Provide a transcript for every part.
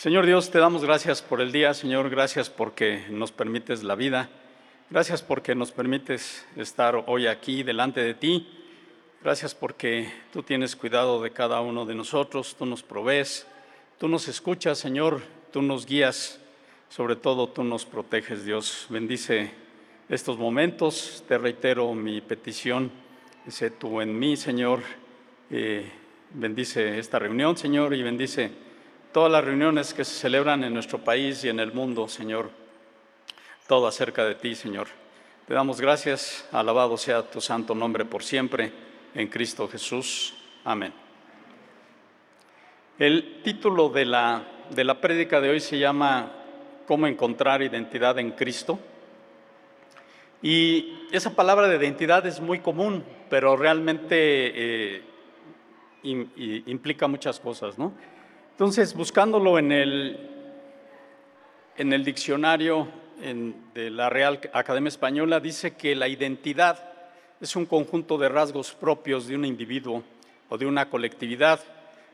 Señor Dios, te damos gracias por el día, Señor, gracias porque nos permites la vida, gracias porque nos permites estar hoy aquí delante de ti, gracias porque tú tienes cuidado de cada uno de nosotros, tú nos provees, tú nos escuchas, Señor, tú nos guías, sobre todo tú nos proteges, Dios. Bendice estos momentos, te reitero mi petición, sé tú en mí, Señor, eh, bendice esta reunión, Señor, y bendice todas las reuniones que se celebran en nuestro país y en el mundo, Señor. Todo acerca de ti, Señor. Te damos gracias, alabado sea tu santo nombre por siempre, en Cristo Jesús. Amén. El título de la, de la prédica de hoy se llama ¿Cómo encontrar identidad en Cristo? Y esa palabra de identidad es muy común, pero realmente eh, implica muchas cosas, ¿no? Entonces, buscándolo en el, en el diccionario de la Real Academia Española, dice que la identidad es un conjunto de rasgos propios de un individuo o de una colectividad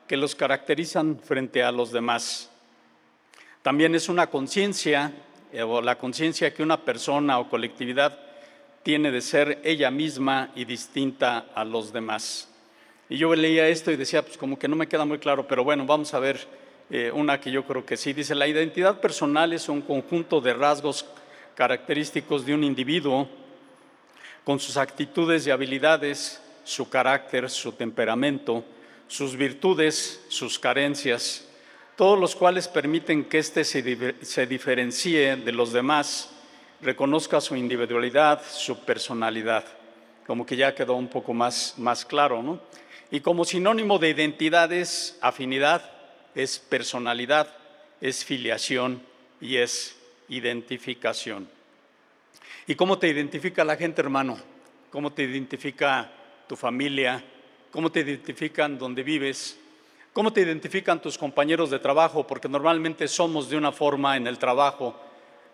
que los caracterizan frente a los demás. También es una conciencia, eh, o la conciencia que una persona o colectividad tiene de ser ella misma y distinta a los demás. Y yo leía esto y decía, pues como que no me queda muy claro, pero bueno, vamos a ver eh, una que yo creo que sí. Dice, la identidad personal es un conjunto de rasgos característicos de un individuo con sus actitudes y habilidades, su carácter, su temperamento, sus virtudes, sus carencias, todos los cuales permiten que éste se, se diferencie de los demás, reconozca su individualidad, su personalidad. Como que ya quedó un poco más, más claro, ¿no? Y como sinónimo de identidad es afinidad, es personalidad, es filiación y es identificación. ¿Y cómo te identifica la gente, hermano? ¿Cómo te identifica tu familia? ¿Cómo te identifican donde vives? ¿Cómo te identifican tus compañeros de trabajo? Porque normalmente somos de una forma en el trabajo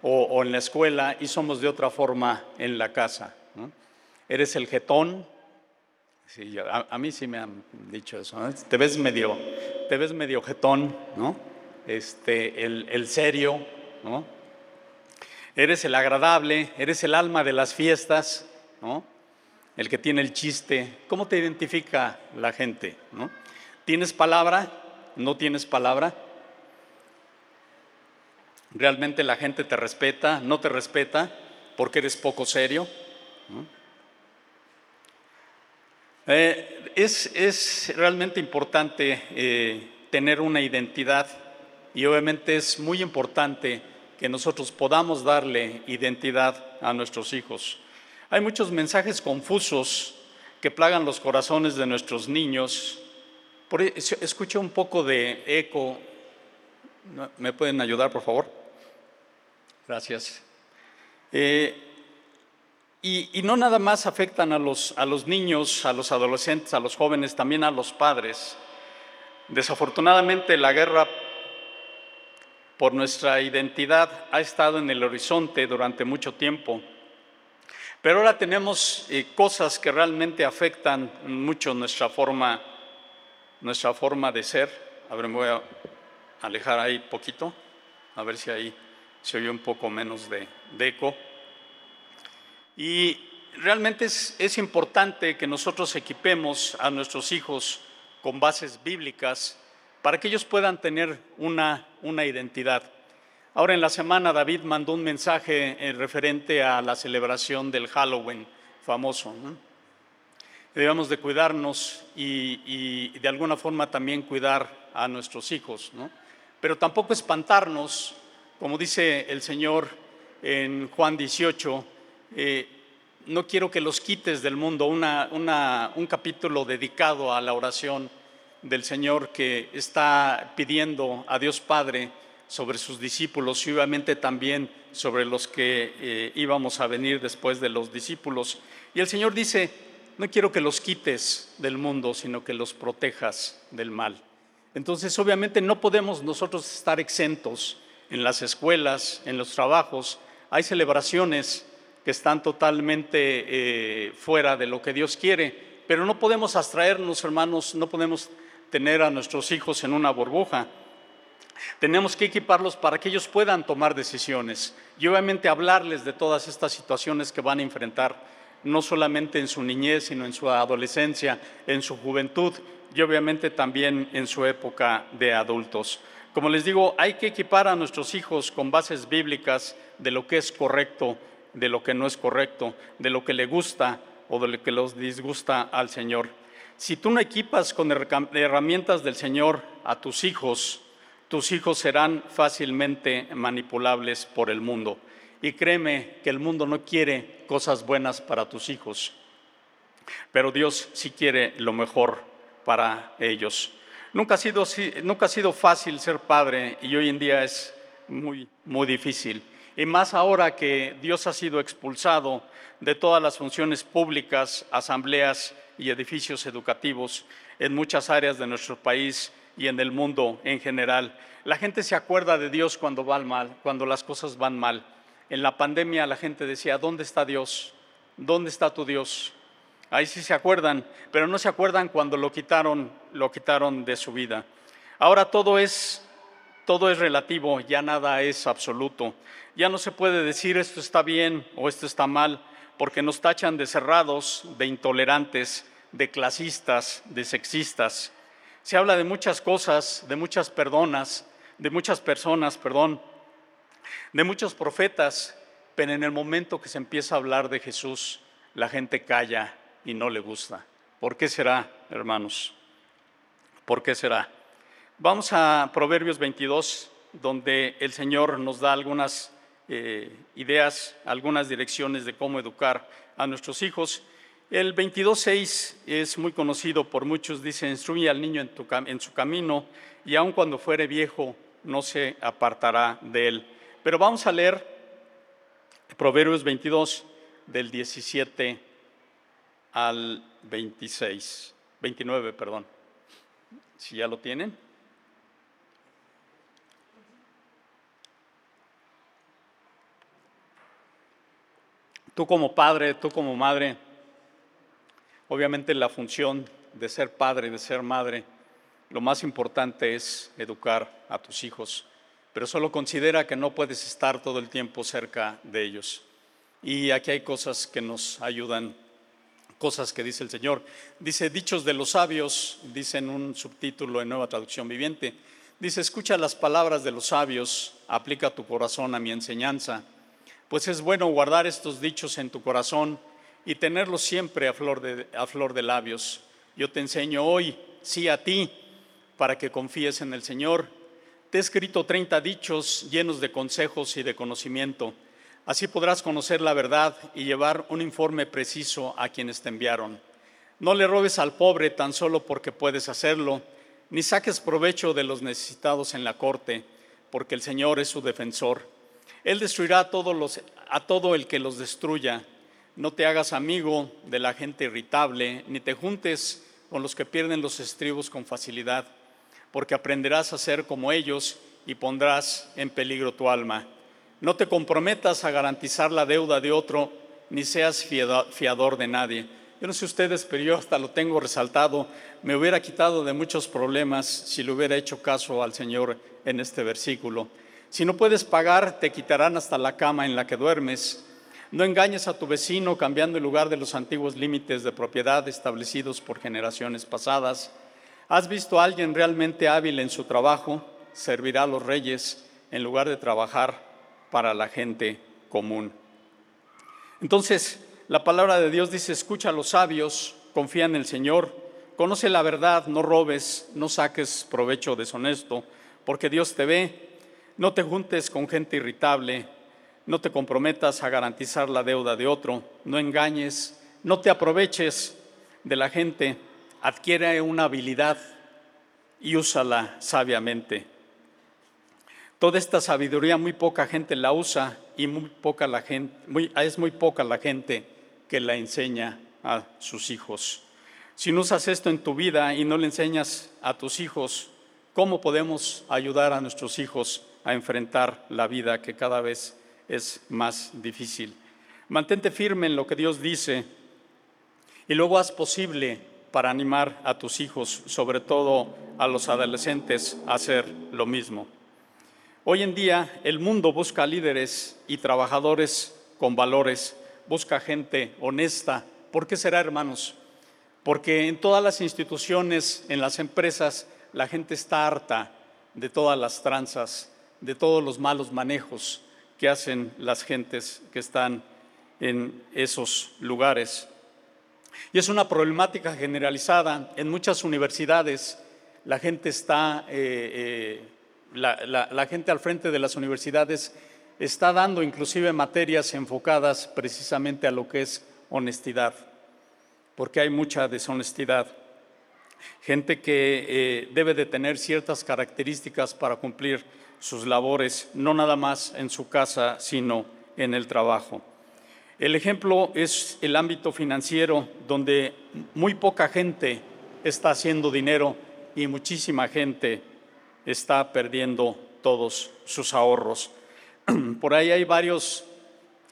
o, en la escuela y somos de otra forma en la casa. ¿Eres el jetón? A, mí sí me han dicho eso. Te ves medio, te ves medio jetón, ¿no? Este, el, el serio, ¿no? Eres el agradable, eres el alma de las fiestas, ¿no? El que tiene el chiste. ¿Cómo te identifica la gente? ¿no? ¿Tienes palabra? ¿No tienes palabra? ¿Realmente la gente te respeta? ¿No te respeta porque eres poco serio? ¿no? Eh, es, realmente importante eh, tener una identidad y obviamente es muy importante que nosotros podamos darle identidad a nuestros hijos. Hay muchos mensajes confusos que plagan los corazones de nuestros niños. Por, e, escucho un poco de eco. ¿Me pueden ayudar, por favor? Gracias. Eh, y, no nada más afectan a los, a los niños, a los adolescentes, a los jóvenes, también a los padres. Desafortunadamente la guerra por nuestra identidad ha estado en el horizonte durante mucho tiempo. Pero ahora tenemos eh, cosas que realmente afectan mucho nuestra forma, nuestra forma de ser. A ver, me voy a alejar ahí poquito, a ver si ahí se oye un poco menos de eco. Y realmente es, importante que nosotros equipemos a nuestros hijos con bases bíblicas para que ellos puedan tener una, identidad. Ahora en la semana David mandó un mensaje eh, referente a la celebración del Halloween famoso. Debemos de cuidarnos y, de alguna forma también cuidar a nuestros hijos, pero tampoco espantarnos, como dice el Señor en Juan 18, eh, no quiero que los quites del mundo, un capítulo dedicado a la oración del Señor que está pidiendo a Dios Padre sobre sus discípulos y obviamente también sobre los que eh, íbamos a venir después de los discípulos. Y el Señor dice, no quiero que los quites del mundo, sino que los protejas del mal. Entonces, obviamente no podemos nosotros estar exentos en las escuelas, en los trabajos. Hay celebraciones que están totalmente eh, fuera de lo que Dios quiere. Pero no podemos abstraernos, hermanos, no podemos tener a nuestros hijos en una burbuja. Tenemos que equiparlos para que ellos puedan tomar decisiones y obviamente hablarles de todas estas situaciones que van a enfrentar, no solamente en su niñez, sino en su adolescencia, en su juventud y obviamente también en su época de adultos. Como les digo, hay que equipar a nuestros hijos con bases bíblicas de lo que es correcto, de lo que no es correcto, de lo que le gusta o de lo que los disgusta al Señor. Si tú no equipas con herramientas del Señor a tus hijos, tus hijos serán fácilmente manipulables por el mundo. Y créeme que el mundo no quiere cosas buenas para tus hijos, pero Dios sí quiere lo mejor para ellos. Nunca ha sido, nunca ha sido fácil ser padre y hoy en día es muy, muy difícil. Y más ahora que Dios ha sido expulsado de todas las funciones públicas, asambleas y edificios educativos en muchas áreas de nuestro país y en el mundo en general. La gente se acuerda de Dios cuando va mal, cuando las cosas van mal. En la pandemia la gente decía, ¿dónde está Dios? ¿Dónde está tu Dios? Ahí sí se acuerdan, pero no se acuerdan cuando lo quitaron, lo quitaron de su vida. Ahora todo es todo es relativo, ya nada es absoluto. Ya no se puede decir esto está bien o esto está mal, porque nos tachan de cerrados, de intolerantes, de clasistas, de sexistas. Se habla de muchas cosas, de muchas perdonas, de muchas personas, perdón, de muchos profetas, pero en el momento que se empieza a hablar de Jesús, la gente calla y no le gusta. ¿Por qué será, hermanos? ¿Por qué será? Vamos a Proverbios 22, donde el Señor nos da algunas eh, ideas, algunas direcciones de cómo educar a nuestros hijos. El 22.6 es muy conocido por muchos, dice, instruye al niño en, en su camino y aun cuando fuere viejo no se apartará de él. Pero vamos a leer Proverbios 22 del 17 al 26, 29, perdón. Si ya lo tienen. Tú como padre, tú como madre, obviamente la función de ser padre, de ser madre, lo más importante es educar a tus hijos, pero solo considera que no puedes estar todo el tiempo cerca de ellos. Y aquí hay cosas que nos ayudan, cosas que dice el Señor. Dice, dichos de los sabios, dice en un subtítulo en Nueva Traducción Viviente, dice, escucha las palabras de los sabios, aplica tu corazón a mi enseñanza pues es bueno guardar estos dichos en tu corazón y tenerlos siempre a flor de, a flor de labios. Yo te enseño hoy, sí a ti, para que confíes en el Señor. Te he escrito 30 dichos llenos de consejos y de conocimiento. Así podrás conocer la verdad y llevar un informe preciso a quienes te enviaron. No le robes al pobre tan solo porque puedes hacerlo, ni saques provecho de los necesitados en la corte, porque el Señor es su defensor. Él destruirá a, todos los, a todo el que los destruya. No te hagas amigo de la gente irritable, ni te juntes con los que pierden los estribos con facilidad, porque aprenderás a ser como ellos y pondrás en peligro tu alma. No te comprometas a garantizar la deuda de otro, ni seas fiador de nadie. Yo no sé ustedes, pero yo hasta lo tengo resaltado. Me hubiera quitado de muchos problemas si le hubiera hecho caso al Señor en este versículo. Si no puedes pagar, te quitarán hasta la cama en la que duermes. No engañes a tu vecino cambiando el lugar de los antiguos límites de propiedad establecidos por generaciones pasadas. ¿Has visto a alguien realmente hábil en su trabajo? Servirá a los reyes en lugar de trabajar para la gente común. Entonces, la palabra de Dios dice, escucha a los sabios, confía en el Señor, conoce la verdad, no robes, no saques provecho deshonesto, porque Dios te ve no te juntes con gente irritable, no te comprometas a garantizar la deuda de otro, no engañes, no te aproveches de la gente, adquiere una habilidad y úsala sabiamente. Toda esta sabiduría muy poca gente la usa y muy poca la gente, es muy poca la gente que la enseña a sus hijos. Si no usas esto en tu vida y no le enseñas a tus hijos, ¿cómo podemos ayudar a nuestros hijos a enfrentar la vida que cada vez es más difícil. Mantente firme en lo que Dios dice y luego haz posible para animar a tus hijos, sobre todo a los adolescentes, a hacer lo mismo. Hoy en día el mundo busca líderes y trabajadores con valores, busca gente honesta. ¿Por qué será, hermanos? Porque en todas las instituciones, en las empresas, la gente está harta de todas las tranzas, de todos los malos manejos que hacen las gentes que están en esos lugares. Y es una problemática generalizada. En muchas universidades la gente está, eh, eh, la, gente al frente de las universidades está dando inclusive materias enfocadas precisamente a lo que es honestidad, porque hay mucha deshonestidad. Gente que eh, debe de tener ciertas características para cumplir sus labores, no nada más en su casa, sino en el trabajo. El ejemplo es el ámbito financiero, donde muy poca gente está haciendo dinero y muchísima gente está perdiendo todos sus ahorros. Por ahí hay varios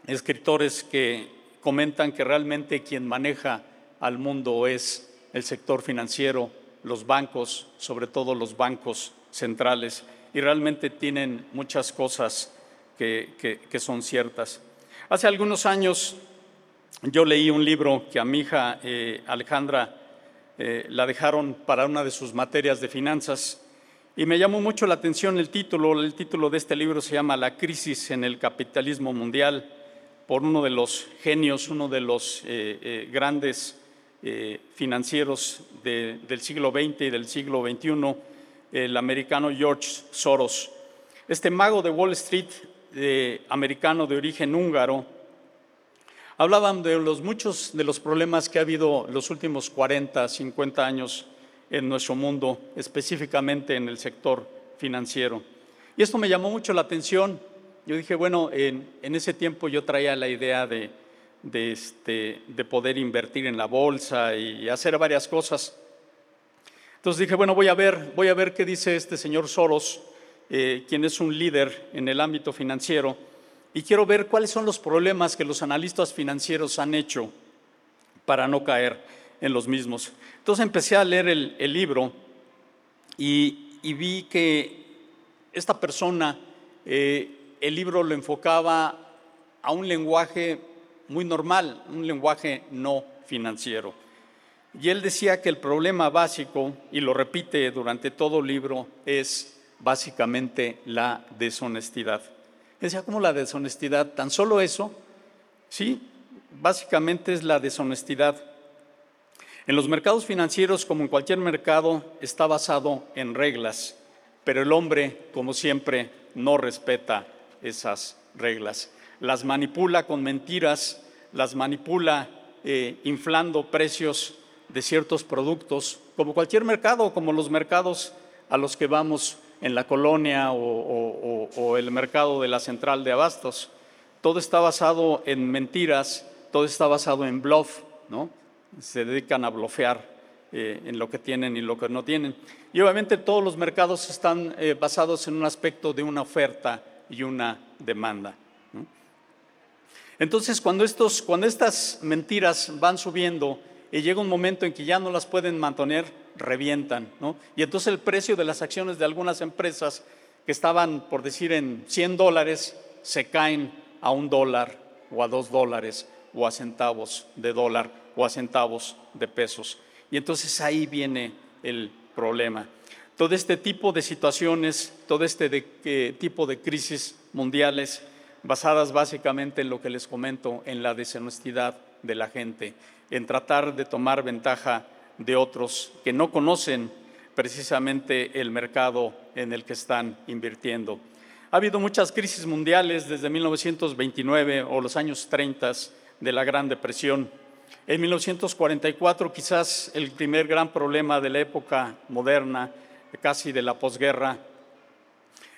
escritores que comentan que realmente quien maneja al mundo es el sector financiero, los bancos, sobre todo los bancos centrales, y realmente tienen muchas cosas que, son ciertas. Hace algunos años yo leí un libro que a mi hija eh, Alejandra eh, la dejaron para una de sus materias de finanzas y me llamó mucho la atención el título. El título de este libro se llama La crisis en el capitalismo mundial por uno de los genios, uno de los eh, grandes financieros del siglo XX y del siglo XXI, el americano George Soros. Este mago de Wall Street, americano de origen húngaro, Hablaban de los muchos de los problemas que ha habido los últimos 40, 50 años en nuestro mundo, específicamente en el sector financiero. Y esto me llamó mucho la atención. Yo dije, bueno, en, ese tiempo yo traía la idea de, este, de poder invertir en la bolsa y hacer varias cosas. Entonces dije, bueno, voy a ver, voy a ver qué dice este señor Soros, eh, quien es un líder en el ámbito financiero y quiero ver cuáles son los problemas que los analistas financieros han hecho para no caer en los mismos. Entonces empecé a leer el, libro y, vi que esta persona, eh, el libro lo enfocaba a un lenguaje muy normal, un lenguaje no financiero. Y él decía que el problema básico, y lo repite durante todo el libro, es básicamente la deshonestidad. Decía, ¿cómo la deshonestidad? Tan solo eso, sí, básicamente es la deshonestidad. En los mercados financieros, como en cualquier mercado, está basado en reglas, pero el hombre, como siempre, no respeta esas reglas. Las manipula con mentiras, las manipula eh, inflando precios de ciertos productos, como cualquier mercado, como los mercados a los que vamos en la colonia o, el mercado de la central de abastos. Todo está basado en mentiras, todo está basado en bluff, ¿no? Se dedican a blofear eh, en lo que tienen y lo que no tienen. Y obviamente todos los mercados están eh, basados en un aspecto de una oferta y una demanda. Entonces, cuando, estos, cuando estas mentiras van subiendo y llega un momento en que ya no las pueden mantener, revientan. ¿no? Y entonces el precio de las acciones de algunas empresas que estaban, por decir, en 100 dólares, se caen a un dólar o a dos dólares o a centavos de dólar o a centavos de pesos. Y entonces ahí viene el problema. Todo este tipo de situaciones, todo este eh, tipo de crisis mundiales basadas básicamente en lo que les comento, en la deshonestidad de la gente, en tratar de tomar ventaja de otros que no conocen precisamente el mercado en el que están invirtiendo. Ha habido muchas crisis mundiales desde 1929 o los años 30 de la Gran Depresión. En 1944 quizás el primer gran problema de la época moderna, casi de la posguerra,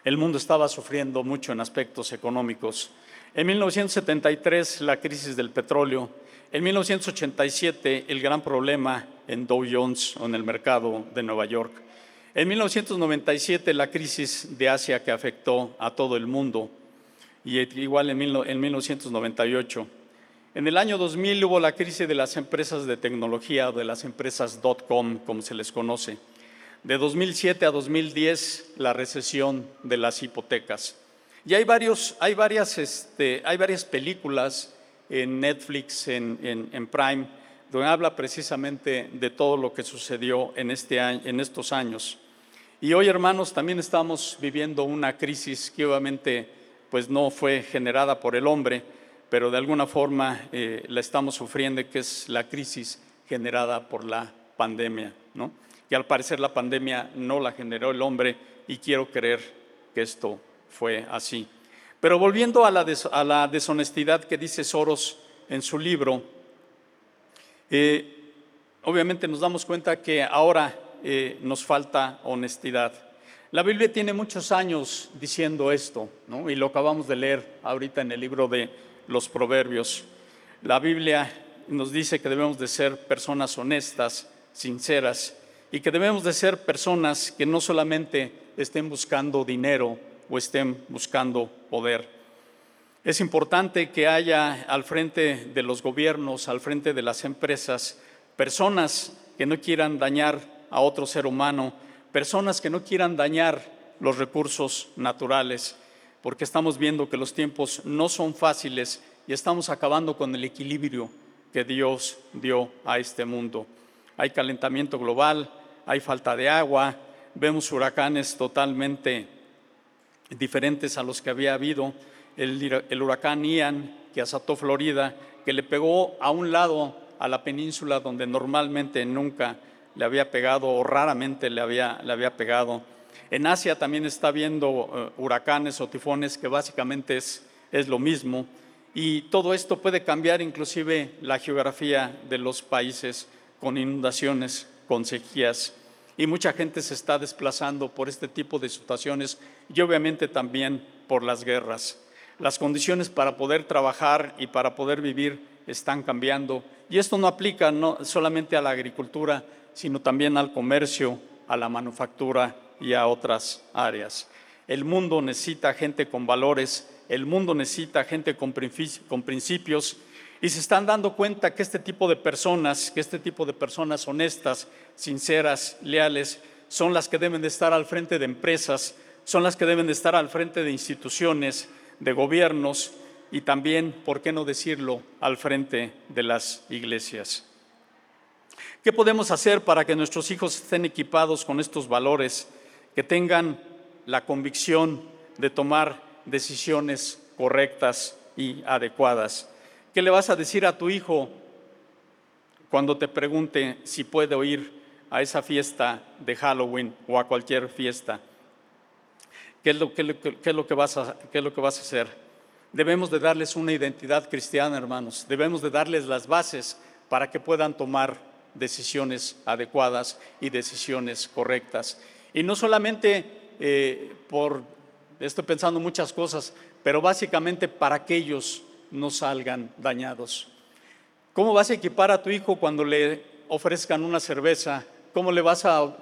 el mundo estaba sufriendo mucho en aspectos económicos. En 1973 la crisis del petróleo, en 1987 el gran problema en Dow Jones o en el mercado de Nueva York. En 1997 la crisis de Asia que afectó a todo el mundo y igual en, 1998. En el año 2000 hubo la crisis de las empresas de tecnología o de las empresas .com, como se les conoce. De 2007 a 2010, la recesión de las hipotecas. Y hay, varios, hay, este, hay varias películas en Netflix, en, en, Prime, donde habla precisamente de todo lo que sucedió en, este en estos años. Y hoy, hermanos, también estamos viviendo una crisis que obviamente pues, no fue generada por el hombre, pero de alguna forma eh, la estamos sufriendo, que es la crisis generada por la pandemia, ¿no? Y al parecer la pandemia no la generó el hombre y quiero creer que esto fue así. Pero volviendo a la, a la deshonestidad que dice Soros en su libro, eh, obviamente nos damos cuenta que ahora eh, nos falta honestidad. La Biblia tiene muchos años diciendo esto, ¿no? y lo acabamos de leer ahorita en el libro de los proverbios. La Biblia nos dice que debemos de ser personas honestas, sinceras, y que debemos de ser personas que no solamente estén buscando dinero o estén buscando poder. Es importante que haya al frente de los gobiernos, al frente de las empresas, personas que no quieran dañar a otro ser humano, personas que no quieran dañar los recursos naturales, porque estamos viendo que los tiempos no son fáciles y estamos acabando con el equilibrio que Dios dio a este mundo. Hay calentamiento global, hay falta de agua, vemos huracanes totalmente diferentes a los que había habido. El, huracán Ian, que azotó Florida, que le pegó a un lado a la península donde normalmente nunca le había pegado o raramente le había, le había pegado. En Asia también está habiendo eh, huracanes o tifones que básicamente es, es lo mismo y todo esto puede cambiar inclusive la geografía de los países con inundaciones, con sequías y mucha gente se está desplazando por este tipo de situaciones y obviamente también por las guerras. Las condiciones para poder trabajar y para poder vivir están cambiando y esto no aplica no solamente a la agricultura, sino también al comercio, a la manufactura y a otras áreas. El mundo necesita gente con valores, el mundo necesita gente con principios y se están dando cuenta que este tipo de personas, que este tipo de personas honestas, sinceras, leales, son las que deben de estar al frente de empresas, son las que deben de estar al frente de instituciones, de gobiernos y también, ¿por qué no decirlo?, al frente de las iglesias. ¿Qué podemos hacer para que nuestros hijos estén equipados con estos valores? que tengan la convicción de tomar decisiones correctas y adecuadas. ¿Qué le vas a decir a tu hijo cuando te pregunte si puede ir a esa fiesta de Halloween o a cualquier fiesta? ¿Qué es lo, que, vas a, lo que vas a hacer? Debemos de darles una identidad cristiana, hermanos. Debemos de darles las bases para que puedan tomar decisiones adecuadas y decisiones correctas. Y no solamente eh, por, estoy pensando muchas cosas, pero básicamente para que ellos no salgan dañados. ¿Cómo vas a equipar a tu hijo cuando le ofrezcan una cerveza? ¿Cómo le vas a?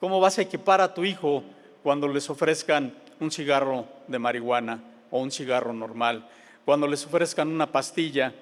¿Cómo vas a equipar a tu hijo cuando les ofrezcan un cigarro de marihuana o un cigarro normal? Cuando les ofrezcan una pastilla,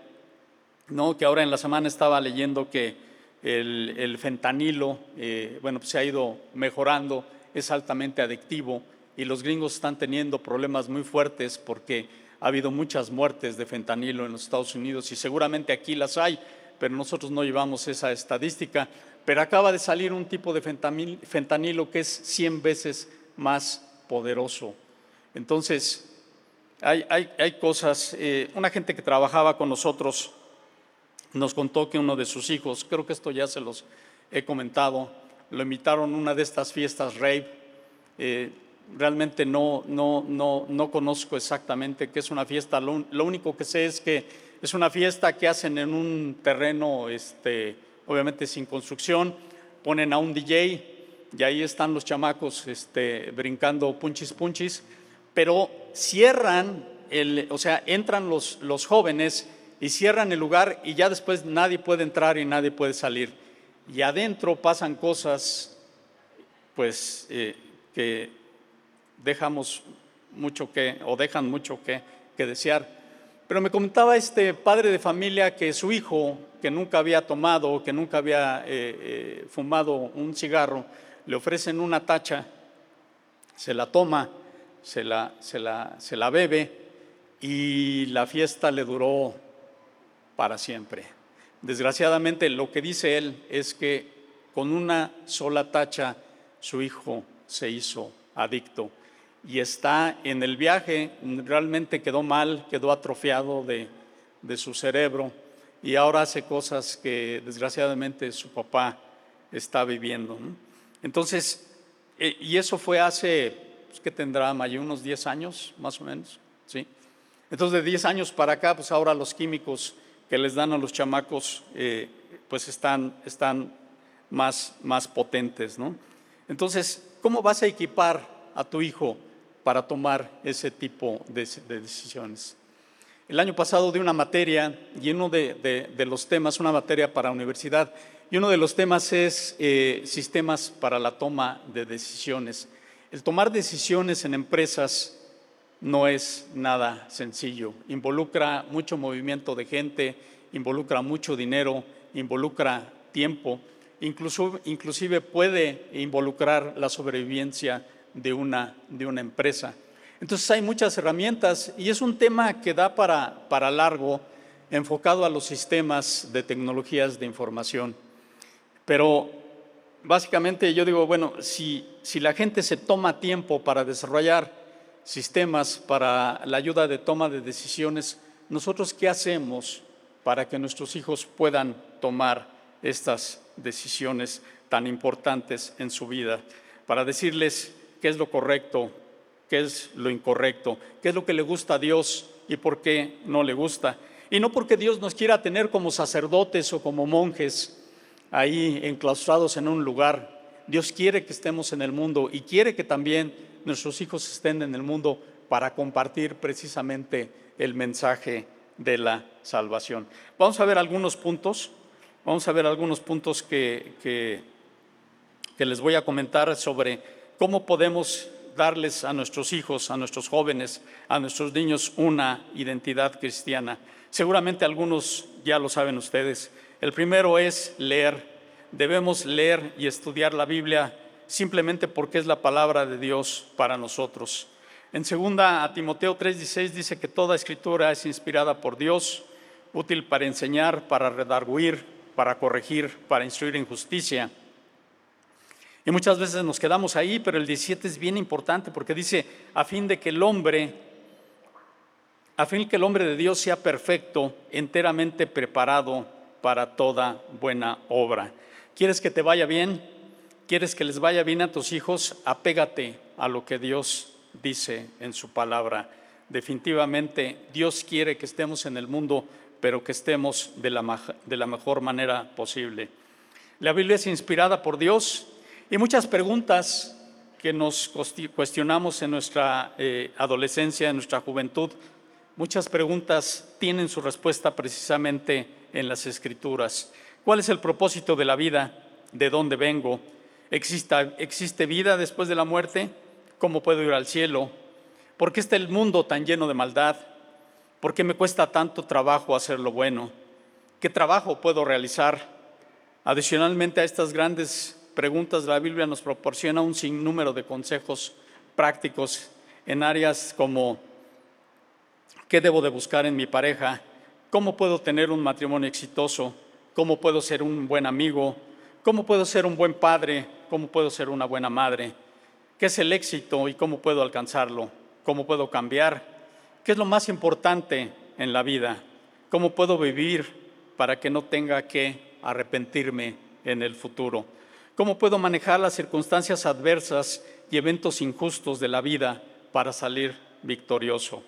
¿no? Que ahora en la semana estaba leyendo que el, fentanilo, eh, bueno, pues se ha ido mejorando, es altamente adictivo y los gringos están teniendo problemas muy fuertes porque ha habido muchas muertes de fentanilo en los Estados Unidos y seguramente aquí las hay, pero nosotros no llevamos esa estadística. Pero acaba de salir un tipo de fentanilo que es 100 veces más poderoso. Entonces, hay, cosas, eh, una gente que trabajaba con nosotros nos contó que uno de sus hijos, creo que esto ya se los he comentado, lo invitaron a una de estas fiestas rave. Eh, realmente no, no, no, no conozco exactamente qué es una fiesta, lo, único que sé es que es una fiesta que hacen en un terreno, este, obviamente sin construcción, ponen a un DJ y ahí están los chamacos este, brincando punchis punchis, pero cierran, el, o sea, entran los, los jóvenes y cierran el lugar y ya después nadie puede entrar y nadie puede salir. Y adentro pasan cosas, pues, eh, que dejamos mucho que, o dejan mucho que, que desear. Pero me comentaba este padre de familia que su hijo, que nunca había tomado, que nunca había eh, eh, fumado un cigarro, le ofrecen una tacha, se la toma, se la, se la, se la bebe y la fiesta le duró para siempre. Desgraciadamente lo que dice él es que con una sola tacha su hijo se hizo adicto y está en el viaje, realmente quedó mal, quedó atrofiado de, su cerebro y ahora hace cosas que desgraciadamente su papá está viviendo. Entonces, eh, y eso fue hace, pues, ¿qué tendrá, Mayo? Unos 10 años, más o menos, ¿sí? Entonces, de 10 años para acá, pues ahora los químicos que les dan a los chamacos, eh, pues están, están más, más potentes, ¿no? Entonces, ¿cómo vas a equipar a tu hijo para tomar ese tipo de, decisiones. El año pasado di una materia y uno de, los temas, una materia para universidad, y uno de los temas es eh, sistemas para la toma de decisiones. El tomar decisiones en empresas no es nada sencillo. Involucra mucho movimiento de gente, involucra mucho dinero, involucra tiempo, incluso, inclusive puede involucrar la sobrevivencia de una, de una empresa. Entonces hay muchas herramientas y es un tema que da para, para largo enfocado a los sistemas de tecnologías de información. Pero básicamente yo digo, bueno, si, si la gente se toma tiempo para desarrollar sistemas para la ayuda de toma de decisiones, nosotros qué hacemos para que nuestros hijos puedan tomar estas decisiones tan importantes en su vida? Para decirles, qué es lo correcto, qué es lo incorrecto, qué es lo que le gusta a Dios y por qué no le gusta. Y no porque Dios nos quiera tener como sacerdotes o como monjes ahí enclaustrados en un lugar. Dios quiere que estemos en el mundo y quiere que también nuestros hijos estén en el mundo para compartir precisamente el mensaje de la salvación. Vamos a ver algunos puntos, vamos a ver algunos puntos que, que, que les voy a comentar sobre ¿Cómo podemos darles a nuestros hijos, a nuestros jóvenes, a nuestros niños una identidad cristiana? Seguramente algunos ya lo saben ustedes. El primero es leer. Debemos leer y estudiar la Biblia simplemente porque es la palabra de Dios para nosotros. En segunda a Timoteo 3:16 dice que toda escritura es inspirada por Dios, útil para enseñar, para redarguir, para corregir, para instruir en justicia y muchas veces nos quedamos ahí, pero el 17 es bien importante porque dice, a fin de que el hombre, a fin de que el hombre de Dios sea perfecto, enteramente preparado para toda buena obra. ¿Quieres que te vaya bien? ¿Quieres que les vaya bien a tus hijos? Apégate a lo que Dios dice en su palabra. Definitivamente Dios quiere que estemos en el mundo, pero que estemos de la, de la mejor manera posible. La Biblia es inspirada por Dios y muchas preguntas que nos cuestionamos en nuestra eh, adolescencia, en nuestra juventud, muchas preguntas tienen su respuesta precisamente en las escrituras. ¿Cuál es el propósito de la vida? ¿De dónde vengo? ¿Existe, ¿Existe vida después de la muerte? ¿Cómo puedo ir al cielo? ¿Por qué está el mundo tan lleno de maldad? ¿Por qué me cuesta tanto trabajo hacer lo bueno? ¿Qué trabajo puedo realizar? Adicionalmente a estas grandes preguntas, la Biblia nos proporciona un sinnúmero de consejos prácticos en áreas como qué debo de buscar en mi pareja, cómo puedo tener un matrimonio exitoso, cómo puedo ser un buen amigo, cómo puedo ser un buen padre, cómo puedo ser una buena madre, qué es el éxito y cómo puedo alcanzarlo, cómo puedo cambiar, qué es lo más importante en la vida, cómo puedo vivir para que no tenga que arrepentirme en el futuro. ¿Cómo puedo manejar las circunstancias adversas y eventos injustos de la vida para salir victorioso?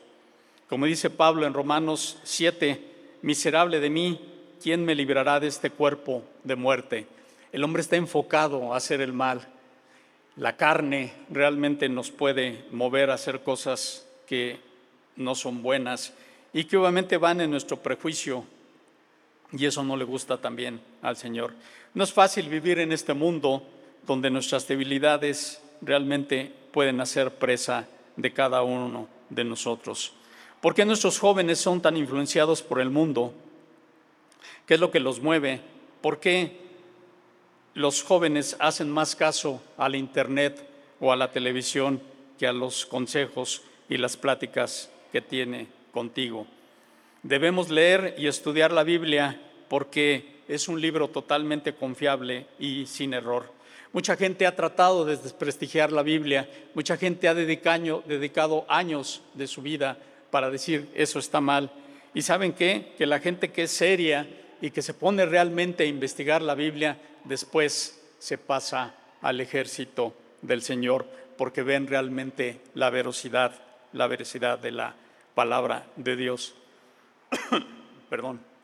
Como dice Pablo en Romanos 7, miserable de mí, ¿quién me librará de este cuerpo de muerte? El hombre está enfocado a hacer el mal. La carne realmente nos puede mover a hacer cosas que no son buenas y que obviamente van en nuestro prejuicio y eso no le gusta también al Señor. No es fácil vivir en este mundo donde nuestras debilidades realmente pueden hacer presa de cada uno de nosotros. ¿Por qué nuestros jóvenes son tan influenciados por el mundo? ¿Qué es lo que los mueve? ¿Por qué los jóvenes hacen más caso al Internet o a la televisión que a los consejos y las pláticas que tiene contigo? Debemos leer y estudiar la Biblia porque es un libro totalmente confiable y sin error. Mucha gente ha tratado de desprestigiar la Biblia, mucha gente ha dedicado, años de su vida para decir eso está mal. ¿Y saben qué? Que la gente que es seria y que se pone realmente a investigar la Biblia, después se pasa al ejército del Señor porque ven realmente la veracidad, la veracidad de la palabra de Dios. Perdón.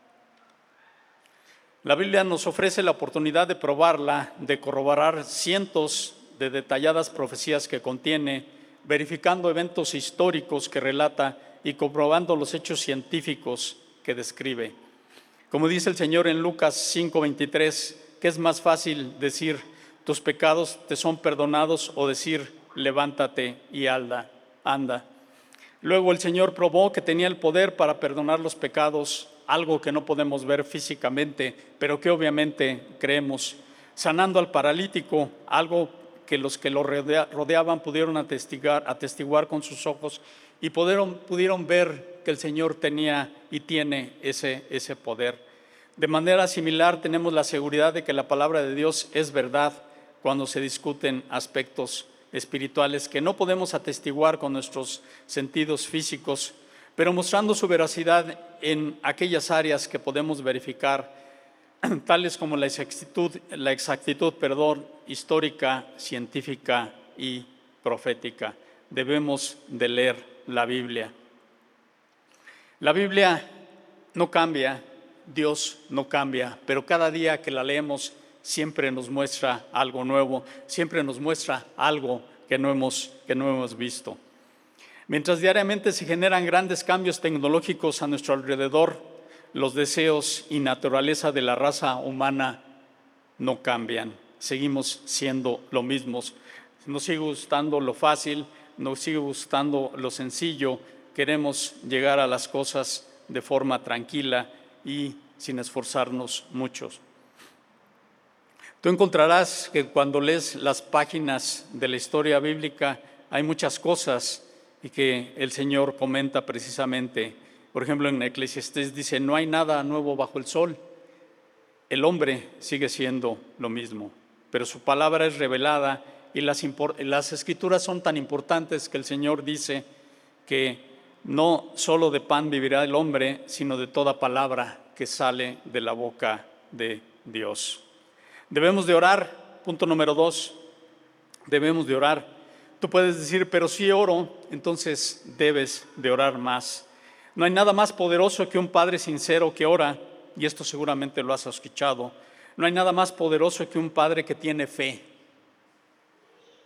La Biblia nos ofrece la oportunidad de probarla, de corroborar cientos de detalladas profecías que contiene, verificando eventos históricos que relata y comprobando los hechos científicos que describe. Como dice el Señor en Lucas 5:23, que es más fácil decir, tus pecados te son perdonados o decir, levántate y anda, anda. Luego el Señor probó que tenía el poder para perdonar los pecados, algo que no podemos ver físicamente, pero que obviamente creemos. Sanando al paralítico, algo que los que lo rodeaban pudieron atestiguar, con sus ojos y pudieron, pudieron ver que el Señor tenía y tiene ese, ese poder. De manera similar tenemos la seguridad de que la palabra de Dios es verdad cuando se discuten aspectos espirituales que no podemos atestiguar con nuestros sentidos físicos, pero mostrando su veracidad en aquellas áreas que podemos verificar, tales como la exactitud, la exactitud perdón, histórica, científica y profética. Debemos de leer la Biblia. La Biblia no cambia, Dios no cambia, pero cada día que la leemos siempre nos muestra algo nuevo, siempre nos muestra algo que no hemos, que no hemos visto. Mientras diariamente se generan grandes cambios tecnológicos a nuestro alrededor, los deseos y naturaleza de la raza humana no cambian. Seguimos siendo lo mismos. Nos sigue gustando lo fácil, nos sigue gustando lo sencillo. Queremos llegar a las cosas de forma tranquila y sin esforzarnos muchos. Tú encontrarás que cuando lees las páginas de la historia bíblica hay muchas cosas y que el Señor comenta precisamente. Por ejemplo, en Eclesiastés dice, no hay nada nuevo bajo el sol. El hombre sigue siendo lo mismo, pero su palabra es revelada y las, las escrituras son tan importantes que el Señor dice que no solo de pan vivirá el hombre, sino de toda palabra que sale de la boca de Dios. Debemos de orar, punto número dos, debemos de orar. Tú puedes decir, pero si oro, entonces debes de orar más. No hay nada más poderoso que un Padre sincero que ora, y esto seguramente lo has escuchado. No hay nada más poderoso que un Padre que tiene fe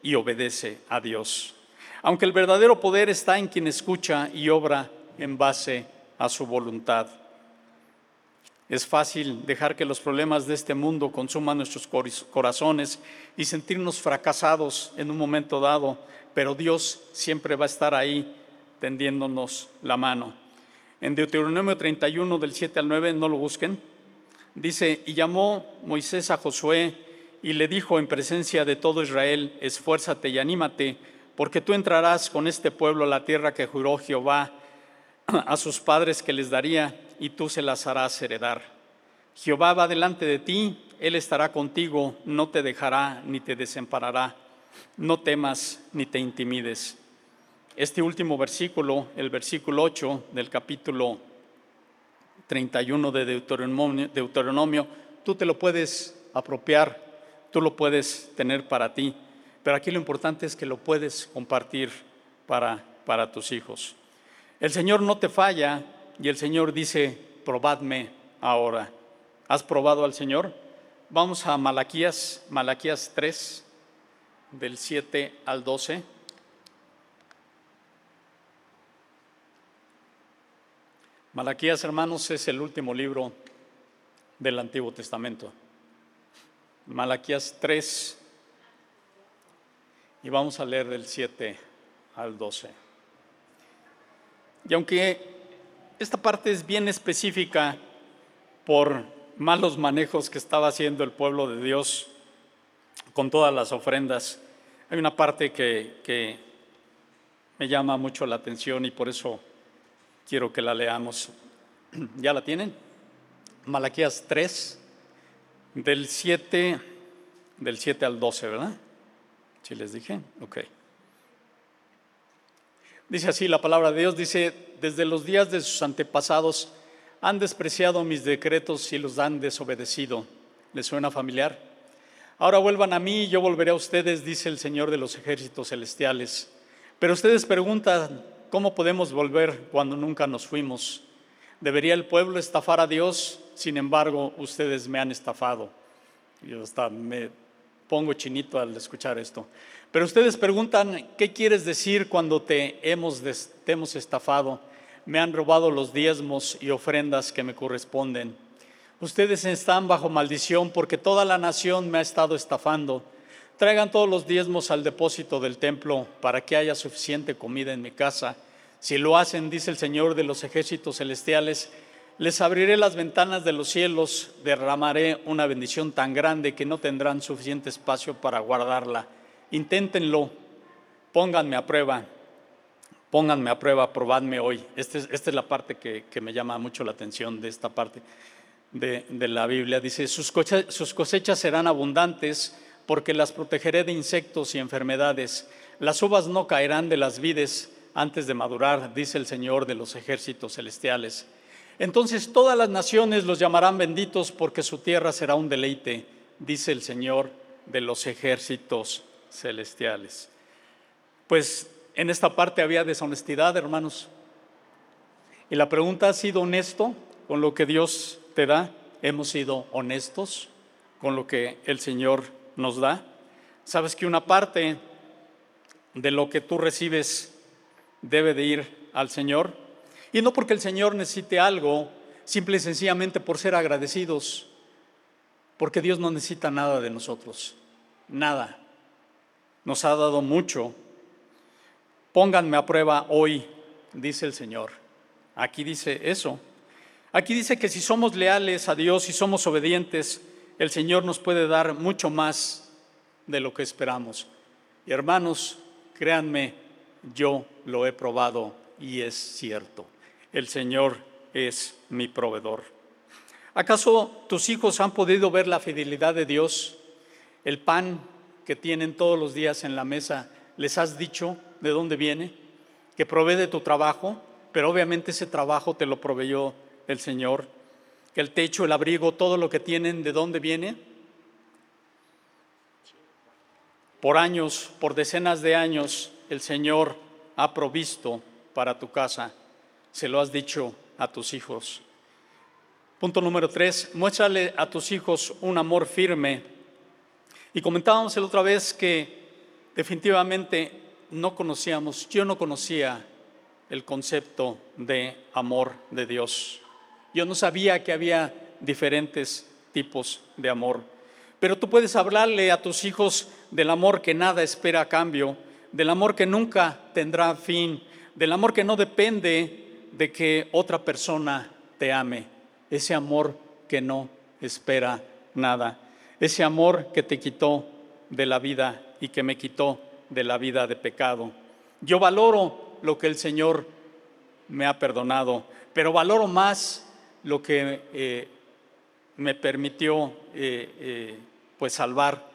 y obedece a Dios. Aunque el verdadero poder está en quien escucha y obra en base a su voluntad. Es fácil dejar que los problemas de este mundo consuman nuestros corazones y sentirnos fracasados en un momento dado, pero Dios siempre va a estar ahí tendiéndonos la mano. En Deuteronomio 31 del 7 al 9, no lo busquen, dice, y llamó Moisés a Josué y le dijo en presencia de todo Israel, esfuérzate y anímate, porque tú entrarás con este pueblo a la tierra que juró Jehová a sus padres que les daría y tú se las harás heredar. Jehová va delante de ti, Él estará contigo, no te dejará ni te desamparará. No temas ni te intimides. Este último versículo, el versículo 8 del capítulo 31 de Deuteronomio, Deuteronomio, tú te lo puedes apropiar, tú lo puedes tener para ti, pero aquí lo importante es que lo puedes compartir para, para tus hijos. El Señor no te falla, y el Señor dice, probadme ahora. ¿Has probado al Señor? Vamos a Malaquías, Malaquías 3, del 7 al 12. Malaquías, hermanos, es el último libro del Antiguo Testamento. Malaquías 3, y vamos a leer del 7 al 12. Y aunque esta parte es bien específica por malos manejos que estaba haciendo el pueblo de Dios con todas las ofrendas, hay una parte que, me llama mucho la atención y por eso quiero que la leamos. ¿Ya la tienen? Malaquías 3, del 7, del 7 al 12, ¿verdad? Si les dije, ok. Dice así la palabra de Dios, dice, desde los días de sus antepasados han despreciado mis decretos y los han desobedecido. ¿Les suena familiar? Ahora vuelvan a mí y yo volveré a ustedes, dice el Señor de los ejércitos celestiales. Pero ustedes preguntan, ¿cómo podemos volver cuando nunca nos fuimos? ¿Debería el pueblo estafar a Dios? Sin embargo, ustedes me han estafado. Yo hasta me pongo chinito al escuchar esto. Pero ustedes preguntan, ¿qué quieres decir cuando te hemos, te hemos estafado? Me han robado los diezmos y ofrendas que me corresponden. Ustedes están bajo maldición porque toda la nación me ha estado estafando. Traigan todos los diezmos al depósito del templo para que haya suficiente comida en mi casa. Si lo hacen, dice el Señor de los ejércitos celestiales, les abriré las ventanas de los cielos, derramaré una bendición tan grande que no tendrán suficiente espacio para guardarla. Inténtenlo, pónganme a prueba, pónganme a prueba, probadme hoy. Este esta es la parte que, me llama mucho la atención de esta parte de, la Biblia. Dice, sus cosechas serán abundantes porque las protegeré de insectos y enfermedades. Las uvas no caerán de las vides antes de madurar, dice el Señor de los ejércitos celestiales. Entonces todas las naciones los llamarán benditos porque su tierra será un deleite, dice el Señor de los ejércitos celestiales. Pues en esta parte había deshonestidad, hermanos. Y la pregunta ha sido honesto con lo que Dios te da. Hemos sido honestos con lo que el Señor nos da. Sabes que una parte de lo que tú recibes debe de ir al Señor y no porque el Señor necesite algo, simple y sencillamente por ser agradecidos, porque Dios no necesita nada de nosotros, nada. Nos ha dado mucho. Pónganme a prueba hoy, dice el Señor. Aquí dice eso. Aquí dice que si somos leales a Dios y somos obedientes, el Señor nos puede dar mucho más de lo que esperamos. Y hermanos, créanme, yo lo he probado y es cierto el Señor es mi proveedor. ¿Acaso tus hijos han podido ver la fidelidad de Dios? El pan que tienen todos los días en la mesa, ¿les has dicho de dónde viene? Que provee de tu trabajo, pero obviamente ese trabajo te lo proveyó el Señor. Que el techo, el abrigo, todo lo que tienen, ¿de dónde viene? Por años, por decenas de años, el Señor ha provisto para tu casa se lo has dicho a tus hijos. Punto número tres, muéstrale a tus hijos un amor firme. Y comentábamos la otra vez que definitivamente no conocíamos, yo no conocía el concepto de amor de Dios. Yo no sabía que había diferentes tipos de amor. Pero tú puedes hablarle a tus hijos del amor que nada espera a cambio, del amor que nunca tendrá fin, del amor que no depende de que otra persona te ame, ese amor que no espera nada, ese amor que te quitó de la vida y que me quitó de la vida de pecado. Yo valoro lo que el Señor me ha perdonado, pero valoro más lo que eh, me permitió eh, eh, pues salvar,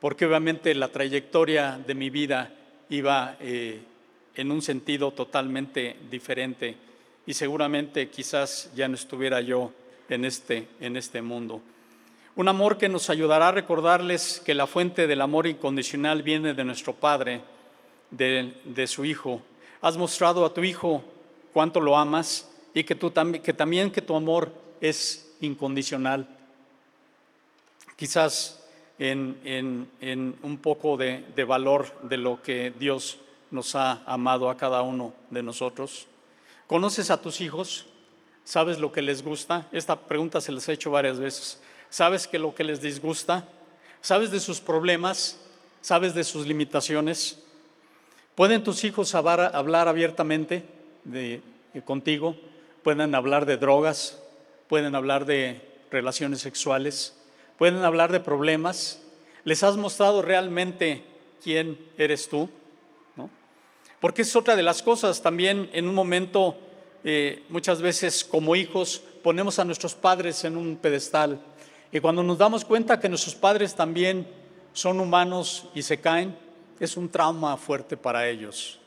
porque obviamente la trayectoria de mi vida iba en un sentido totalmente diferente y seguramente quizás ya no estuviera yo en este, en este mundo. Un amor que nos ayudará a recordarles que la fuente del amor incondicional viene de nuestro Padre, de, su Hijo. Has mostrado a tu Hijo cuánto lo amas y que, también que tu amor es incondicional. Quizás en un poco de, de valor de lo que Dios nos ha amado a cada uno de nosotros. ¿Conoces a tus hijos? ¿Sabes lo que les gusta? Esta pregunta se les he hecho varias veces. ¿Sabes que lo que les disgusta? ¿Sabes de sus problemas? ¿Sabes de sus limitaciones? ¿Pueden tus hijos hablar, abiertamente contigo, pueden hablar de drogas, pueden hablar de relaciones sexuales, pueden hablar de problemas. ¿Les has mostrado realmente quién eres tú? Porque es otra de las cosas también en un momento, eh, muchas veces como hijos, ponemos a nuestros padres en un pedestal. Y cuando nos damos cuenta que nuestros padres también son humanos y se caen, es un trauma fuerte para ellos.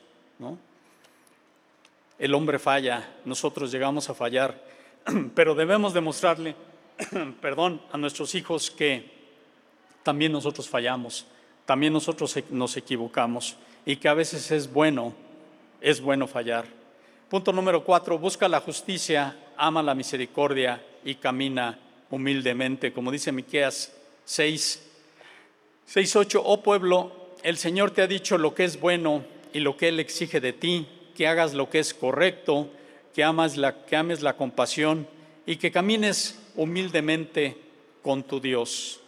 El hombre falla, nosotros llegamos a fallar, pero debemos demostrarle, perdón, a nuestros hijos que también nosotros fallamos, también nosotros nos equivocamos y que a veces es bueno, es bueno fallar. Punto número cuatro, busca la justicia, ama la misericordia y camina humildemente, como dice Miqueas 6, 6, 8, oh pueblo, el Señor te ha dicho lo que es bueno y lo que Él exige de ti, que hagas lo que es correcto, que, amas la, que ames la compasión y que camines humildemente con tu Dios.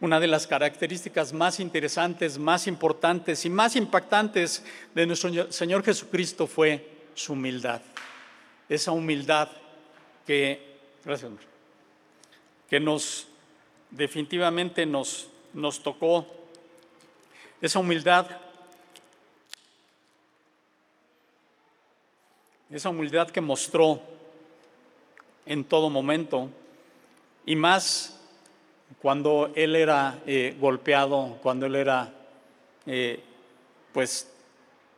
Una de las características más interesantes, más importantes y más impactantes de nuestro Señor Jesucristo fue su humildad. Esa humildad que, gracias, que nos definitivamente nos, nos tocó, esa humildad, esa humildad que mostró en todo momento. Y más cuando él era eh, golpeado, cuando él era eh, pues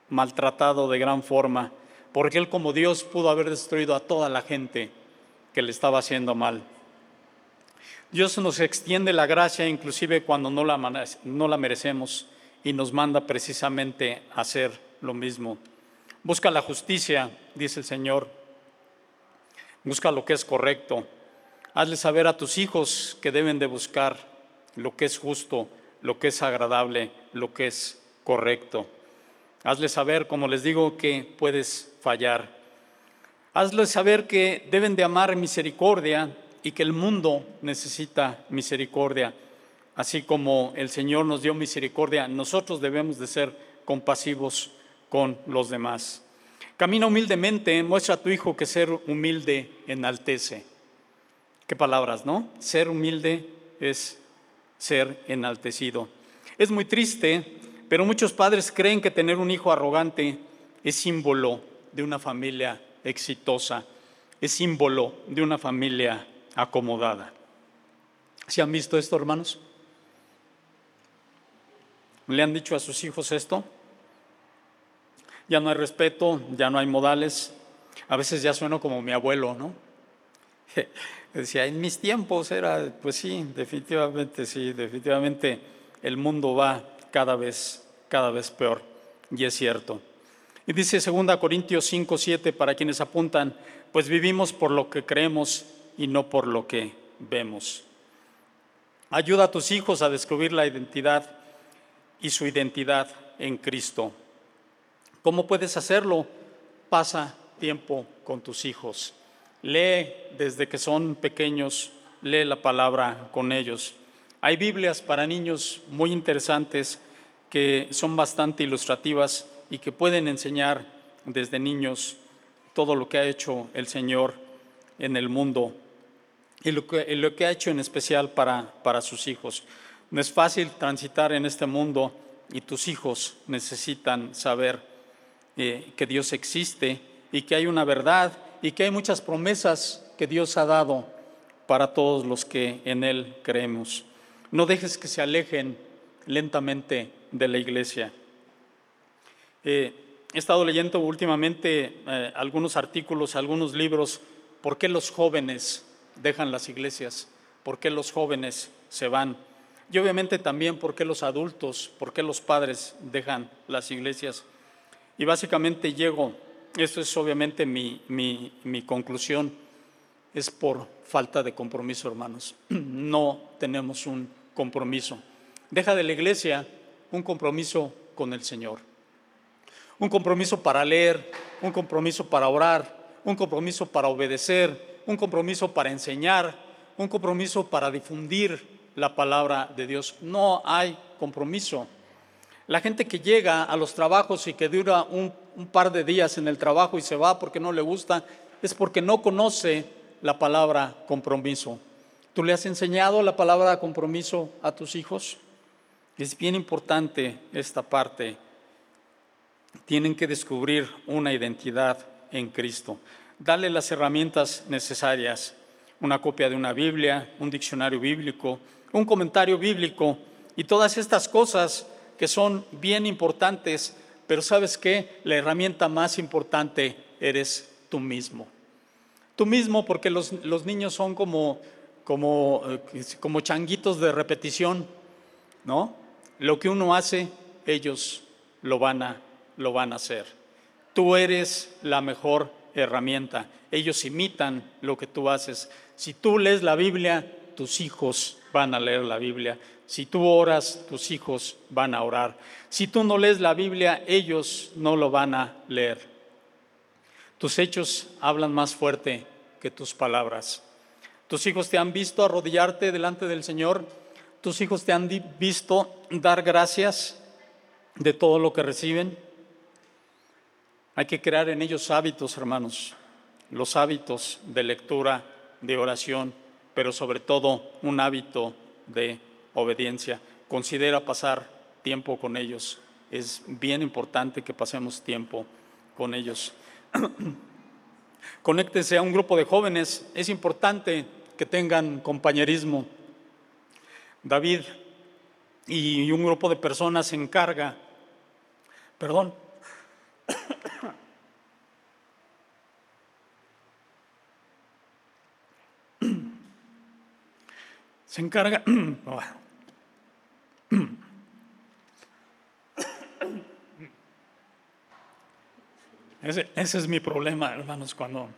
maltratado de gran forma, porque él como Dios pudo haber destruido a toda la gente que le estaba haciendo mal. Dios nos extiende la gracia inclusive cuando no la, no la merecemos y nos manda precisamente a hacer lo mismo. Busca la justicia, dice el Señor. Busca lo que es correcto. Hazle saber a tus hijos que deben de buscar lo que es justo, lo que es agradable, lo que es correcto. Hazle saber, como les digo, que puedes fallar. Hazle saber que deben de amar misericordia y que el mundo necesita misericordia. Así como el Señor nos dio misericordia, nosotros debemos de ser compasivos con los demás. Camina humildemente, muestra a tu hijo que ser humilde enaltece. Qué palabras, ¿no? Ser humilde es ser enaltecido. Es muy triste, pero muchos padres creen que tener un hijo arrogante es símbolo de una familia exitosa, es símbolo de una familia acomodada. ¿Se han visto esto, hermanos? ¿Le han dicho a sus hijos esto? Ya no hay respeto, ya no hay modales. A veces ya sueno como mi abuelo, ¿no? Decía, en mis tiempos era, pues sí, definitivamente, sí, definitivamente el mundo va cada vez, cada vez peor, y es cierto. Y dice 2 Corintios 5, 7, para quienes apuntan, pues vivimos por lo que creemos y no por lo que vemos. Ayuda a tus hijos a descubrir la identidad y su identidad en Cristo. ¿Cómo puedes hacerlo? Pasa tiempo con tus hijos. Lee desde que son pequeños, lee la palabra con ellos. Hay Biblias para niños muy interesantes que son bastante ilustrativas y que pueden enseñar desde niños todo lo que ha hecho el Señor en el mundo y lo que, ha hecho en especial para, para sus hijos. No es fácil transitar en este mundo y tus hijos necesitan saber eh, que Dios existe y que hay una verdad y que hay muchas promesas que Dios ha dado para todos los que en Él creemos. No dejes que se alejen lentamente de la iglesia. Eh, he estado leyendo últimamente eh, algunos artículos, algunos libros, ¿por qué los jóvenes dejan las iglesias? ¿Por qué los jóvenes se van? Y obviamente también por qué los adultos, por qué los padres dejan las iglesias. Y básicamente llego esto es obviamente mi, mi, conclusión, es por falta de compromiso, hermanos. No tenemos un compromiso. Deja de la iglesia un compromiso con el Señor. Un compromiso para leer, un compromiso para orar, un compromiso para obedecer, un compromiso para enseñar, un compromiso para difundir la palabra de Dios. No hay compromiso. La gente que llega a los trabajos y que dura un, par de días en el trabajo y se va porque no le gusta, es porque no conoce la palabra compromiso. ¿Tú le has enseñado la palabra compromiso a tus hijos? Es bien importante esta parte. Tienen que descubrir una identidad en Cristo. Dale las herramientas necesarias, una copia de una Biblia, un diccionario bíblico, un comentario bíblico y todas estas cosas que son bien importantes, pero sabes qué, la herramienta más importante eres tú mismo. Tú mismo porque los, los niños son como, como, eh, como changuitos de repetición, ¿no? Lo que uno hace, ellos lo van a, lo van a hacer. Tú eres la mejor herramienta. Ellos imitan lo que tú haces. Si tú lees la Biblia, tus hijos van a leer la Biblia. Si tú oras, tus hijos van a orar. Si tú no lees la Biblia, ellos no lo van a leer. Tus hechos hablan más fuerte que tus palabras. Tus hijos te han visto arrodillarte delante del Señor. Tus hijos te han visto dar gracias de todo lo que reciben. Hay que crear en ellos hábitos, hermanos, los hábitos de lectura, de oración, pero sobre todo un hábito de obediencia. Considera pasar tiempo con ellos. Es bien importante que pasemos tiempo con ellos. Conéctese a un grupo de jóvenes. Es importante que tengan compañerismo. David y un grupo de personas se encarga, perdón, se encarga, ese, es mi problema, hermanos, cuando,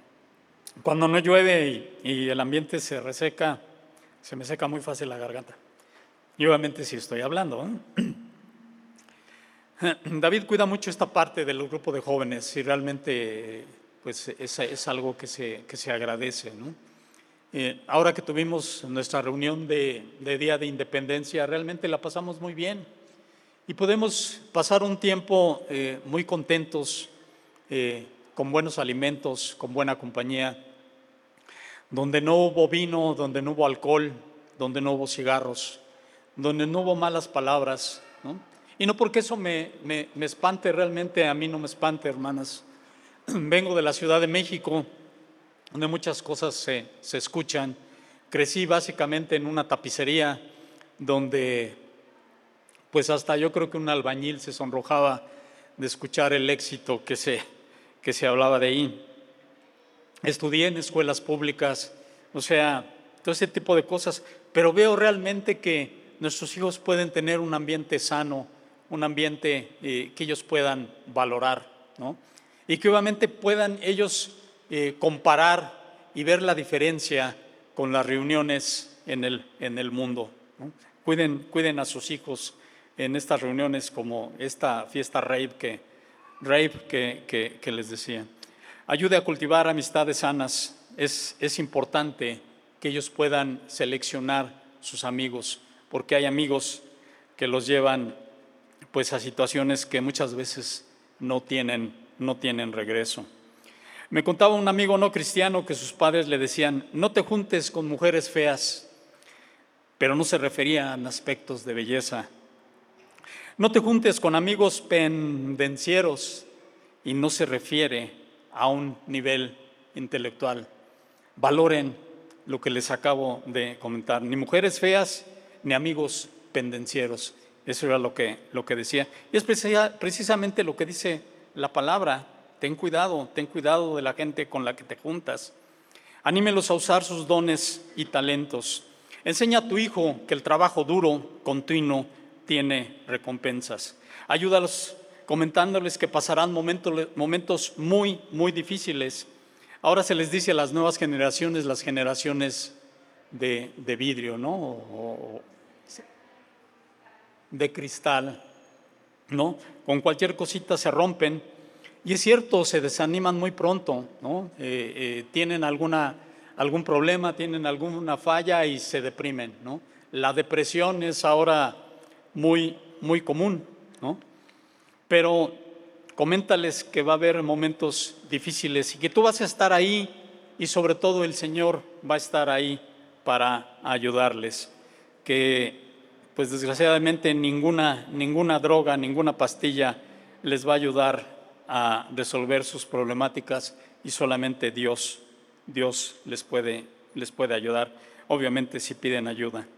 cuando no llueve y, el ambiente se reseca, se me seca muy fácil la garganta. Y obviamente si estoy hablando. David cuida mucho esta parte del grupo de jóvenes y realmente pues, es, es algo que se, que se agradece. ¿no? Eh, ahora que tuvimos nuestra reunión de, de, Día de Independencia, realmente la pasamos muy bien y podemos pasar un tiempo eh, muy contentos, eh, con buenos alimentos, con buena compañía, donde no hubo vino, donde no hubo alcohol, donde no hubo cigarros, donde no hubo malas palabras. ¿no? Y no porque eso me, me, me espante, realmente a mí no me espante, hermanas. Vengo de la Ciudad de México donde muchas cosas se, se escuchan. Crecí básicamente en una tapicería donde pues hasta yo creo que un albañil se sonrojaba de escuchar el éxito que se, que se hablaba de ahí. Estudié en escuelas públicas, o sea, todo ese tipo de cosas, pero veo realmente que nuestros hijos pueden tener un ambiente sano, un ambiente eh, que ellos puedan valorar, ¿no? Y que obviamente puedan ellos eh, comparar y ver la diferencia con las reuniones en el, en el mundo. Cuiden, cuiden a sus hijos en estas reuniones como esta fiesta rave que, que, que les decía. Ayude a cultivar amistades sanas. Es, es importante que ellos puedan seleccionar sus amigos, porque hay amigos que los llevan pues a situaciones que muchas veces no tienen, no tienen regreso. Me contaba un amigo no cristiano que sus padres le decían, no te juntes con mujeres feas, pero no se refería a aspectos de belleza. No te juntes con amigos pendencieros y no se refiere a un nivel intelectual. Valoren lo que les acabo de comentar, ni mujeres feas ni amigos pendencieros. Eso era lo que, lo que decía. Y es precisamente lo que dice la palabra Ten cuidado, ten cuidado de la gente con la que te juntas. Anímelos a usar sus dones y talentos. Enseña a tu hijo que el trabajo duro, continuo, tiene recompensas. Ayúdalos comentándoles que pasarán momentos, momentos muy, muy difíciles. Ahora se les dice a las nuevas generaciones, las generaciones de, de vidrio, ¿no? O, de cristal, ¿no? Con cualquier cosita se rompen y es cierto, se desaniman muy pronto, ¿no? Eh, eh, tienen alguna, algún problema, tienen alguna falla y se deprimen. ¿no? La depresión es ahora muy, muy común. ¿no? Pero coméntales que va a haber momentos difíciles y que tú vas a estar ahí y sobre todo el Señor va a estar ahí para ayudarles. Que pues desgraciadamente ninguna, ninguna droga, ninguna pastilla les va a ayudar a resolver sus problemáticas y solamente Dios, Dios les puede, les puede ayudar, obviamente si piden ayuda.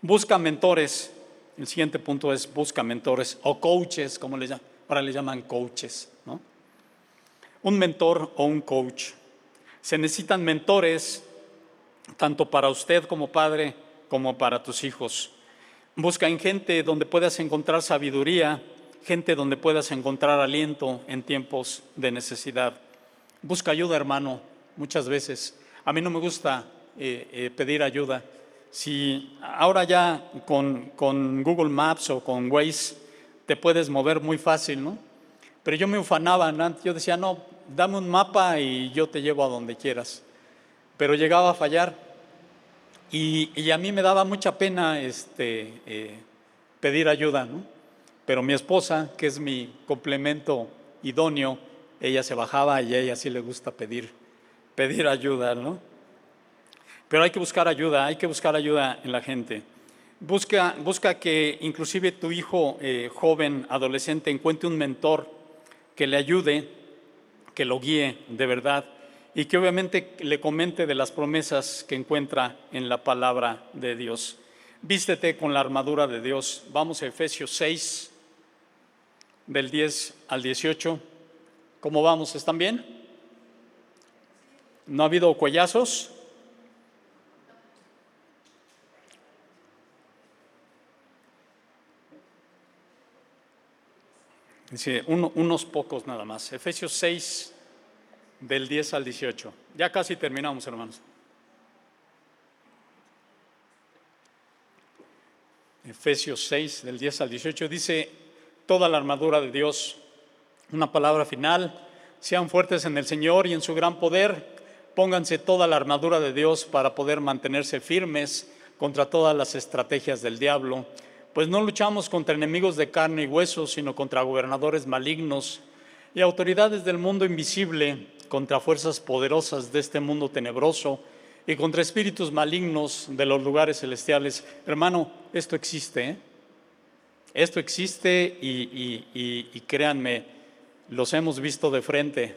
Busca mentores, el siguiente punto es busca mentores o coaches, como le llaman, ahora le llaman coaches, ¿no? Un mentor o un coach. Se necesitan mentores tanto para usted como padre como para tus hijos. Busca en gente donde puedas encontrar sabiduría, gente donde puedas encontrar aliento en tiempos de necesidad. Busca ayuda, hermano, muchas veces. A mí no me gusta eh, eh, pedir ayuda. Si ahora ya con, con, Google Maps o con Waze te puedes mover muy fácil, ¿no? Pero yo me ufanaba, yo decía, no, dame un mapa y yo te llevo a donde quieras. Pero llegaba a fallar y, a mí me daba mucha pena este, eh, pedir ayuda, ¿no? Pero mi esposa, que es mi complemento idóneo, ella se bajaba y a ella sí le gusta pedir, pedir ayuda, ¿no? Pero hay que buscar ayuda, hay que buscar ayuda en la gente. Busca, busca que inclusive tu hijo eh, joven, adolescente, encuentre un mentor que le ayude, que lo guíe de verdad y que obviamente le comente de las promesas que encuentra en la palabra de Dios. Vístete con la armadura de Dios. Vamos a Efesios 6, del 10 al 18. ¿Cómo vamos? ¿Están bien? ¿No ha habido cuellazos? Dice, unos pocos nada más. Efesios 6, del 10 al 18. Ya casi terminamos, hermanos. Efesios 6, del 10 al 18, dice, toda la armadura de Dios, una palabra final, sean fuertes en el Señor y en su gran poder, pónganse toda la armadura de Dios para poder mantenerse firmes contra todas las estrategias del diablo, pues no luchamos contra enemigos de carne y hueso, sino contra gobernadores malignos y autoridades del mundo invisible contra fuerzas poderosas de este mundo tenebroso y contra espíritus malignos de los lugares celestiales. Hermano, esto existe. ¿eh? Esto existe y, créanme, los hemos visto de frente,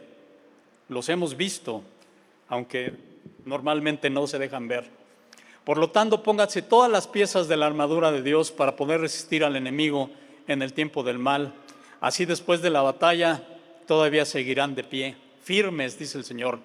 los hemos visto, aunque normalmente no se dejan ver. Por lo tanto, pónganse todas las piezas de la armadura de Dios para poder resistir al enemigo en el tiempo del mal. Así después de la batalla todavía seguirán de pie firmes, dice el Señor.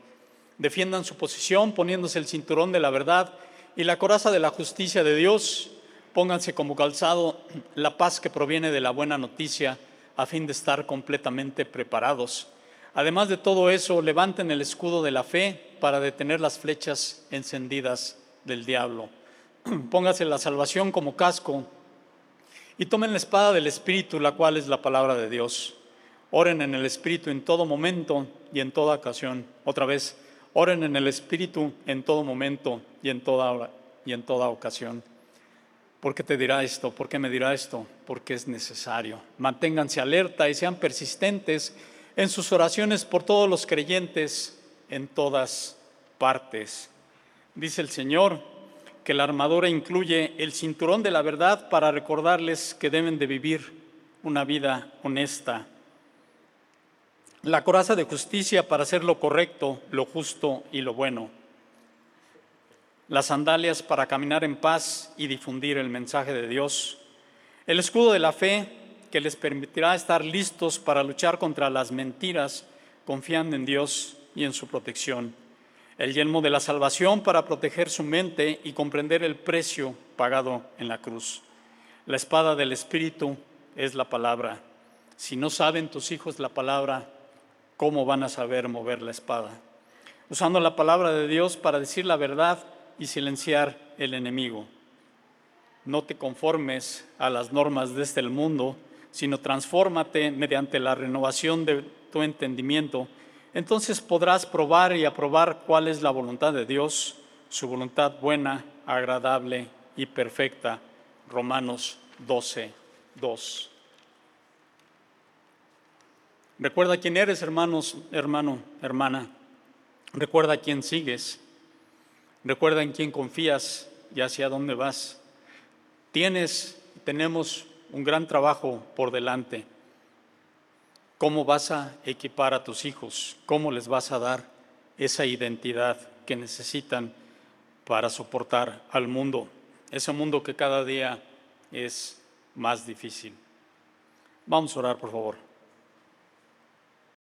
Defiendan su posición poniéndose el cinturón de la verdad y la coraza de la justicia de Dios. Pónganse como calzado la paz que proviene de la buena noticia a fin de estar completamente preparados. Además de todo eso, levanten el escudo de la fe para detener las flechas encendidas del diablo. Pónganse la salvación como casco y tomen la espada del Espíritu, la cual es la palabra de Dios. Oren en el Espíritu en todo momento y en toda ocasión. Otra vez, oren en el Espíritu en todo momento y en toda, y en toda ocasión. ¿Por qué te dirá esto? ¿Por qué me dirá esto? Porque es necesario. Manténganse alerta y sean persistentes en sus oraciones por todos los creyentes en todas partes. Dice el Señor que la armadura incluye el cinturón de la verdad para recordarles que deben de vivir una vida honesta la coraza de justicia para hacer lo correcto, lo justo y lo bueno, las sandalias para caminar en paz y difundir el mensaje de Dios, el escudo de la fe que les permitirá estar listos para luchar contra las mentiras, confiando en Dios y en su protección, el yelmo de la salvación para proteger su mente y comprender el precio pagado en la cruz. La espada del Espíritu es la palabra. Si no saben tus hijos la palabra, ¿cómo van a saber mover la espada? Usando la palabra de Dios para decir la verdad y silenciar el enemigo. No te conformes a las normas de este mundo, sino transfórmate mediante la renovación de tu entendimiento. Entonces podrás probar y aprobar cuál es la voluntad de Dios, su voluntad buena, agradable y perfecta. Romanos 12, 2. Recuerda quién eres, hermanos, hermano, hermana. Recuerda quién sigues. Recuerda en quién confías y hacia dónde vas. Tienes, tenemos un gran trabajo por delante. ¿Cómo vas a equipar a tus hijos? ¿Cómo les vas a dar esa identidad que necesitan para soportar al mundo? Ese mundo que cada día es más difícil. Vamos a orar, por favor.